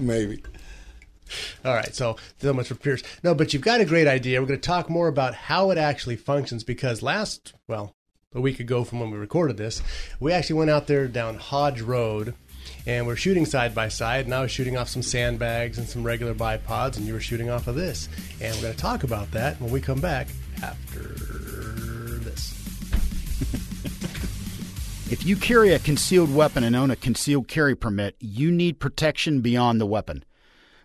[SPEAKER 6] Maybe.
[SPEAKER 3] All right, so so much for Pierce. No, but you've got a great idea. We're going to talk more about how it actually functions because last, well, a week ago from when we recorded this, we actually went out there down Hodge Road and we're shooting side by side. And I was shooting off some sandbags and some regular bipods, and you were shooting off of this. And we're going to talk about that when we come back after this. (laughs)
[SPEAKER 12] if you carry a concealed weapon and own a concealed carry permit, you need protection beyond the weapon.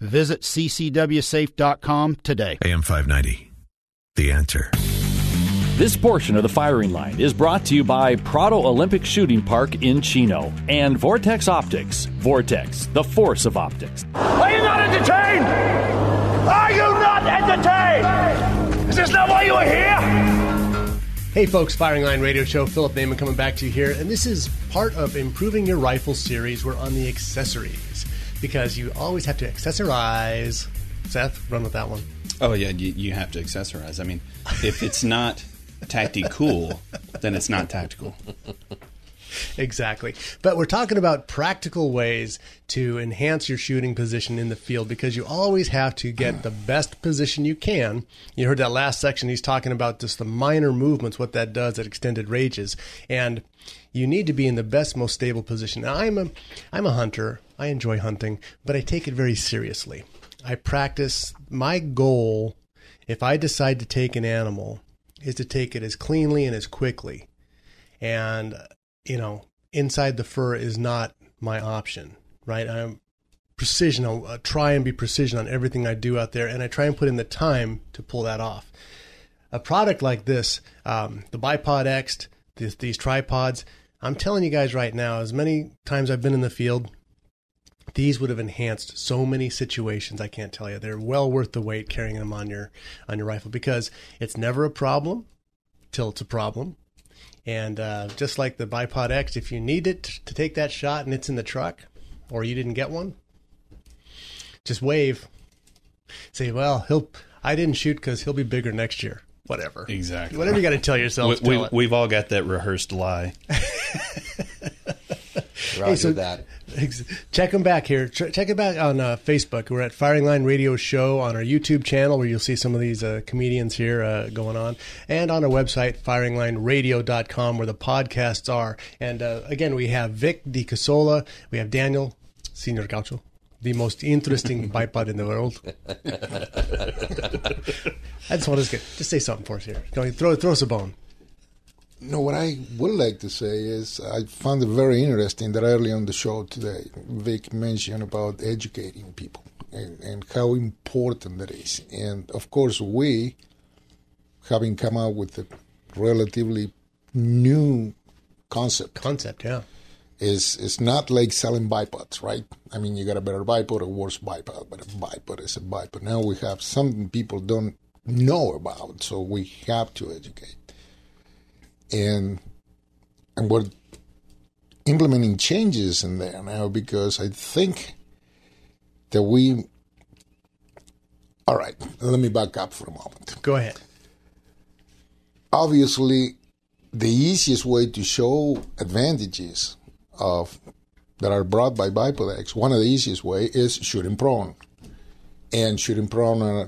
[SPEAKER 12] Visit ccwsafe.com today.
[SPEAKER 10] AM 590. The answer.
[SPEAKER 1] This portion of the firing line is brought to you by Prado Olympic Shooting Park in Chino and Vortex Optics. Vortex, the force of optics.
[SPEAKER 11] Are you not entertained? Are you not entertained? Is this not why you are here?
[SPEAKER 3] Hey folks, Firing Line Radio Show, Philip Naiman coming back to you here, and this is part of Improving Your Rifle series. We're on the accessories because you always have to accessorize. Seth, run with that one.
[SPEAKER 5] Oh yeah, you, you have to accessorize. I mean, if it's not tactical, then it's not tactical.
[SPEAKER 3] exactly. But we're talking about practical ways to enhance your shooting position in the field because you always have to get the best position you can. You heard that last section, he's talking about just the minor movements, what that does at extended ranges. And you need to be in the best, most stable position. Now, I'm a, I'm a hunter. I enjoy hunting, but I take it very seriously. I practice. My goal, if I decide to take an animal, is to take it as cleanly and as quickly. And, you know, inside the fur is not my option, right? I'm precision. I'll uh, try and be precision on everything I do out there, and I try and put in the time to pull that off. A product like this, um, the Bipod X, this, these tripods, I'm telling you guys right now, as many times I've been in the field, these would have enhanced so many situations. I can't tell you. They're well worth the wait carrying them on your on your rifle because it's never a problem till it's a problem. And uh, just like the Bipod X, if you need it to take that shot and it's in the truck, or you didn't get one, just wave. Say, well, he'll. I didn't shoot because he'll be bigger next year. Whatever.
[SPEAKER 5] Exactly.
[SPEAKER 3] Whatever you got to tell yourself.
[SPEAKER 5] We,
[SPEAKER 3] tell
[SPEAKER 5] we, have all got that rehearsed lie. (laughs)
[SPEAKER 4] Roger hey, so, that.
[SPEAKER 3] Check them back here. Check it back on uh, Facebook. We're at Firing Line Radio Show on our YouTube channel where you'll see some of these uh, comedians here uh, going on. And on our website, firinglineradio.com, where the podcasts are. And uh, again, we have Vic DiCasola. We have Daniel, Senior Gaucho. the most interesting (laughs) bipod in the world. (laughs) I just want to get, just say something for us here. Go ahead, throw throw us a bone.
[SPEAKER 6] No, what I would like to say is I found it very interesting that early on the show today, Vic mentioned about educating people and, and how important that is. And of course, we, having come out with a relatively new concept,
[SPEAKER 3] concept, yeah,
[SPEAKER 6] is it's not like selling bipods, right? I mean, you got a better bipod, a worse bipod, but a bipod is a bipod. Now we have something people don't know about, so we have to educate and and we're implementing changes in there now because I think that we. All right, let me back up for a moment.
[SPEAKER 3] Go ahead.
[SPEAKER 6] Obviously, the easiest way to show advantages of that are brought by Bipodex, one of the easiest way is shooting prone, and shooting prone uh,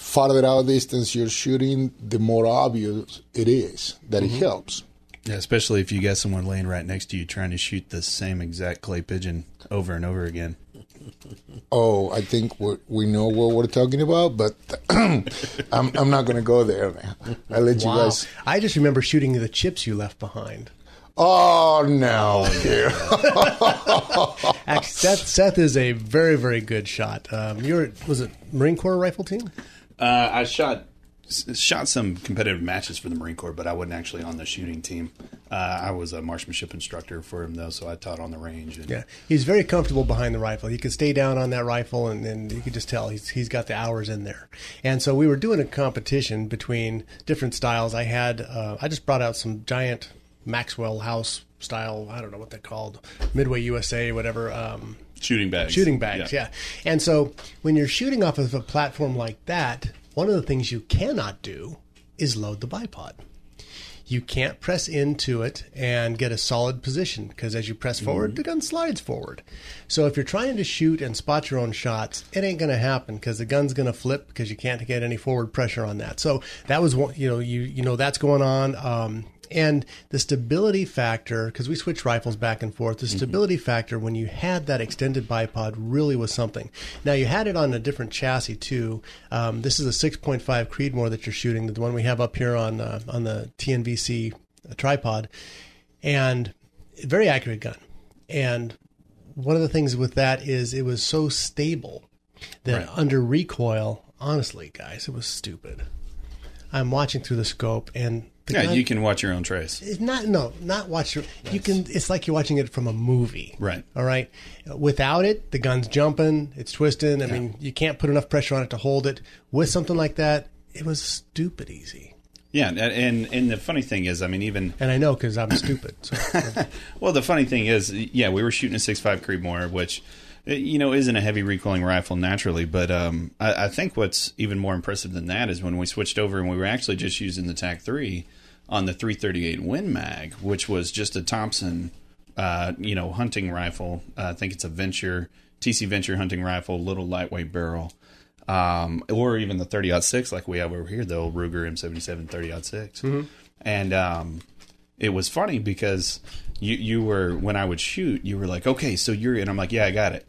[SPEAKER 6] farther out distance you're shooting, the more obvious it is that mm-hmm. it helps.
[SPEAKER 5] Yeah, especially if you got someone laying right next to you trying to shoot the same exact clay pigeon over and over again. (laughs)
[SPEAKER 6] Oh, I think we know what we're talking about, but (clears throat) I'm, I'm not going to go there. Man. I let wow. you guys.
[SPEAKER 3] I just remember shooting the chips you left behind.
[SPEAKER 6] Oh no! (laughs)
[SPEAKER 3] Actually, Seth, Seth is a very, very good shot. Um, you're was it Marine Corps rifle team?
[SPEAKER 5] Uh, I shot shot some competitive matches for the Marine Corps, but I wasn't actually on the shooting team. Uh, I was a marksmanship instructor for him, though, so I taught on the range. And,
[SPEAKER 3] yeah, he's very comfortable behind the rifle. He could stay down on that rifle, and, you could just tell he's he's got the hours in there. And so we were doing a competition between different styles. I had uh, I just brought out some giant Maxwell House style. I don't know what they're called, Midway USA, whatever. Um,
[SPEAKER 5] Shooting bags.
[SPEAKER 3] Shooting bags, yeah. yeah. And so when you're shooting off of a platform like that, one of the things you cannot do is load the bipod. You can't press into it and get a solid position because as you press forward, mm-hmm. the gun slides forward. So if you're trying to shoot and spot your own shots, it ain't going to happen because the gun's going to flip because you can't get any forward pressure on that. So that was one, you know, you you know that's going on. Um, and the stability factor, because we switch rifles back and forth, the mm-hmm. stability mm-hmm. factor when you had that extended bipod really was something. Now you had it on a different chassis too. Um, this is a 6.5 Creedmoor that you're shooting, the one we have up here on uh, on the TNVC tripod, and very accurate gun. And one of the things with that is it was so stable that right. under recoil, honestly, guys, it was stupid. I'm watching through the scope and
[SPEAKER 5] yeah, gun, you can watch your own trace.
[SPEAKER 3] It's not no, not watch your. Yes. You can. It's like you're watching it from a movie.
[SPEAKER 5] Right.
[SPEAKER 3] All right. Without it, the gun's jumping, it's twisting. I yeah. mean, you can't put enough pressure on it to hold it. With something like that, it was stupid easy.
[SPEAKER 5] Yeah, and and the funny thing is, I mean, even
[SPEAKER 3] and I know because I'm stupid.
[SPEAKER 5] So. (laughs) well, the funny thing is, yeah, we were shooting a six five Creedmoor, which you know isn't a heavy recoiling rifle naturally, but um, I, I, think what's even more impressive than that is when we switched over and we were actually just using the TAC three on the 338 Win Mag, which was just a Thompson, uh, you know, hunting rifle. Uh, I think it's a Venture TC Venture hunting rifle, little lightweight barrel, um, or even the 30 six like we have over here, the old Ruger M77 30 6 mm-hmm. And um, it was funny because you you were when I would shoot, you were like, okay, so you're, and I'm like, yeah, I got it,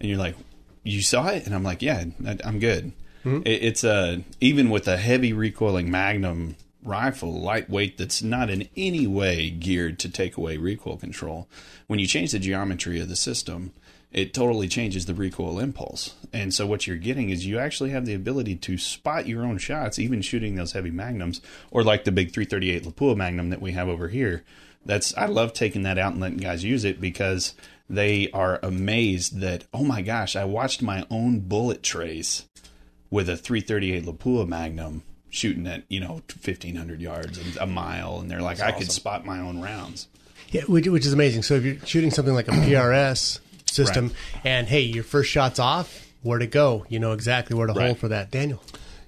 [SPEAKER 5] and you're like, you saw it, and I'm like, yeah, I'm good. Mm-hmm. It, it's a even with a heavy recoiling Magnum rifle, lightweight, that's not in any way geared to take away recoil control. When you change the geometry of the system, it totally changes the recoil impulse. And so what you're getting is you actually have the ability to spot your own shots, even shooting those heavy magnums, or like the big 338 Lapua Magnum that we have over here. That's I love taking that out and letting guys use it because they are amazed that oh my gosh, I watched my own bullet trace with a 338 Lapua Magnum shooting at you know 1500 yards and a mile and they're like That's i awesome. could spot my own rounds
[SPEAKER 3] yeah which, which, is amazing so if you're shooting something like a prs system right. and hey your first shot's off where to go you know exactly where to right. hold for that daniel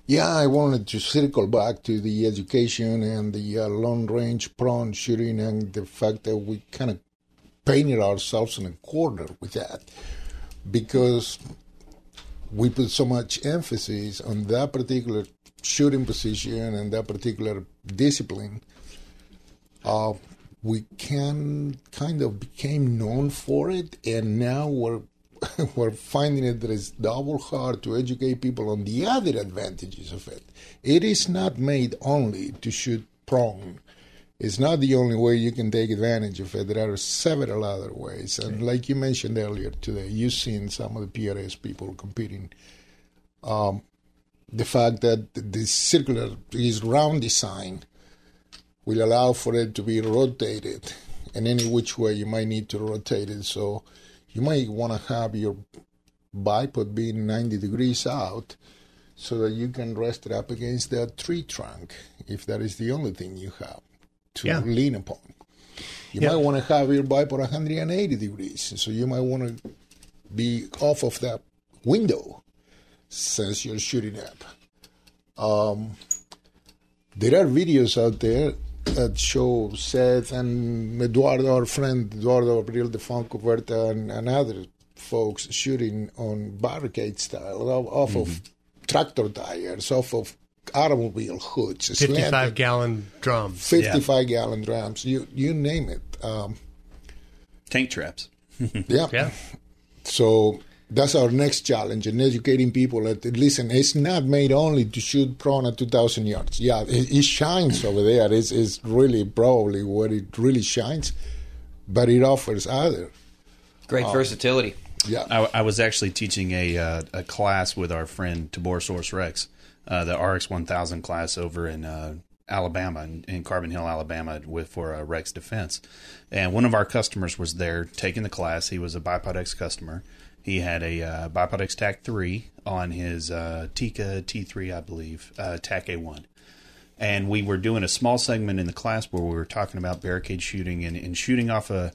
[SPEAKER 6] yeah, I wanted to circle back to the education and the uh, long range prone shooting and the fact that we kind of painted ourselves in a corner with that because we put so much emphasis on that particular shooting position and that particular discipline, uh, we can kind of became known for it, and now we're (laughs) we're finding it that it's double hard to educate people on the other advantages of it. It is not made only to shoot prone. It's not the only way you can take advantage of it. There are several other ways. And like you mentioned earlier today, you've seen some of the PRS people competing. Um, the fact that the circular, is round design, will allow for it to be rotated in any which way you might need to rotate it. So you might want to have your bipod being 90 degrees out so that you can rest it up against that tree trunk if that is the only thing you have to
[SPEAKER 3] Yeah.
[SPEAKER 6] lean upon. You
[SPEAKER 3] Yeah.
[SPEAKER 6] might want to have your bipod 180 degrees, so you might want to be off of that window since you're shooting up. Um, there are videos out there that show Seth and Eduardo, our friend Eduardo Abril de Fontcuberta, and, and other folks shooting on barricade style off, off of tractor tires, off of automobile hoods,
[SPEAKER 3] 55
[SPEAKER 6] slanted-
[SPEAKER 3] gallon drums.
[SPEAKER 6] 55 gallon drums, you you name it. Um,
[SPEAKER 5] Tank traps.
[SPEAKER 6] yeah.
[SPEAKER 3] Yeah.
[SPEAKER 6] So that's our next challenge in educating people that listen, it's not made only to shoot prone at 2,000 yards. Yeah, it, it shines over there. It's, it's really probably where it really shines, but it offers other.
[SPEAKER 4] Great
[SPEAKER 6] Uh,
[SPEAKER 4] versatility.
[SPEAKER 6] Yeah.
[SPEAKER 5] I, I was actually teaching a uh, a class with our friend Taborosaurus Rex, uh, the RX 1000 class over in uh, Alabama, in, in Carbon Hill, Alabama, with for uh, Rex Defense. And one of our customers was there taking the class. He was a Bipod X customer. He had a uh, X TAC 3 on his uh, Tikka T3, I believe, uh, TAC A1 and we were doing a small segment in the class where we were talking about barricade shooting and, and shooting off a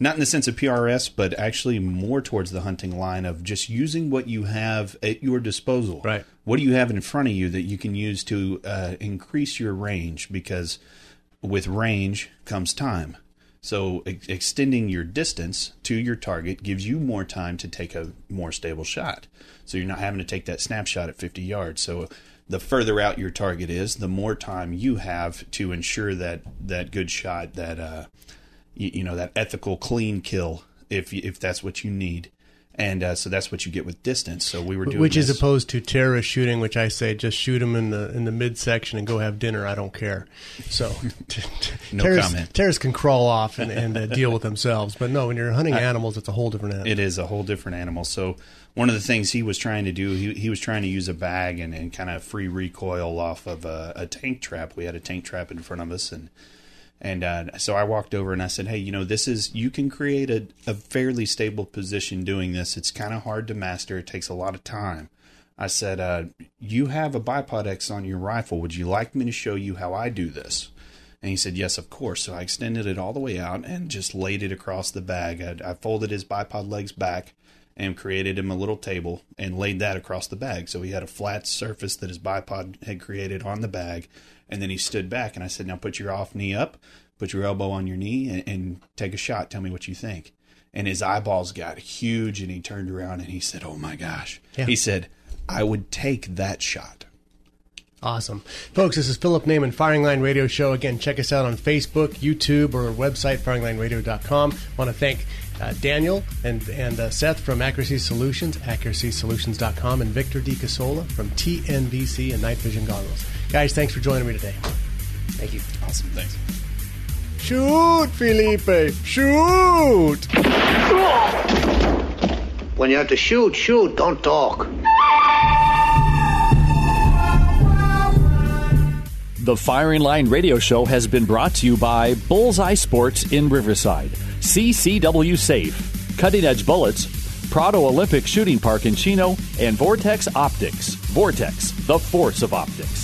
[SPEAKER 5] not in the sense of PRS, but actually more towards the hunting line of just using what you have at your disposal.
[SPEAKER 3] Right.
[SPEAKER 5] What do you have in front of you that you can use to uh, increase your range? Because with range comes time. So ex- extending your distance to your target gives you more time to take a more stable shot. So you're not having to take that snapshot at 50 yards. So the further out your target is, the more time you have to ensure that that good shot, that uh, you, you know, that ethical clean kill, if if that's what you need. And uh, so that's what you get with distance. So we were doing
[SPEAKER 3] which is opposed to terrorist shooting, which I say just shoot them in the in the midsection and go have dinner. I don't care. So (laughs) (laughs)
[SPEAKER 5] No
[SPEAKER 3] terrorists,
[SPEAKER 5] comment.
[SPEAKER 3] terrorists can crawl off and, and uh, deal with themselves, but no, when you're hunting
[SPEAKER 5] I-
[SPEAKER 3] animals, it's a whole different animal.
[SPEAKER 5] It is a whole different animal. So one of the things he was trying to do, he, he was trying to use a bag and, and kind of free recoil off of a, a tank trap. We had a tank trap in front of us, and and uh, so I walked over and I said, "Hey, you know, this is you can create a, a fairly stable position doing this. It's kind of hard to master. It takes a lot of time." I said, uh, "You have a bipod X on your rifle. Would you like me to show you how I do this?" And he said, Yes, of course. So I extended it all the way out and just laid it across the bag. I, I folded his bipod legs back and created him a little table and laid that across the bag. So he had a flat surface that his bipod had created on the bag. And then he stood back and I said, Now put your off knee up, put your elbow on your knee, and, and take a shot. Tell me what you think. And his eyeballs got huge and he turned around and he said, Oh my gosh.
[SPEAKER 3] Yeah.
[SPEAKER 5] He said, I would take that shot.
[SPEAKER 3] Awesome. Folks, this is Philip Naiman, Firing Line Radio Show. Again, check us out on Facebook, YouTube, or our website, firinglineradio.com. want to thank uh, Daniel and, and uh, Seth from Accuracy Solutions, accuracysolutions.com, and Victor D. Casola from TNVC and Night Vision Goggles. Guys, thanks for joining me today. Thank you.
[SPEAKER 5] Awesome. Thanks.
[SPEAKER 3] Shoot, Felipe! Shoot!
[SPEAKER 13] When you have to shoot, shoot, don't talk.
[SPEAKER 1] The Firing Line Radio Show has been brought to you by Bullseye Sports in Riverside, CCW Safe, Cutting Edge Bullets, Prado Olympic Shooting Park in Chino, and Vortex Optics. Vortex, the force of optics.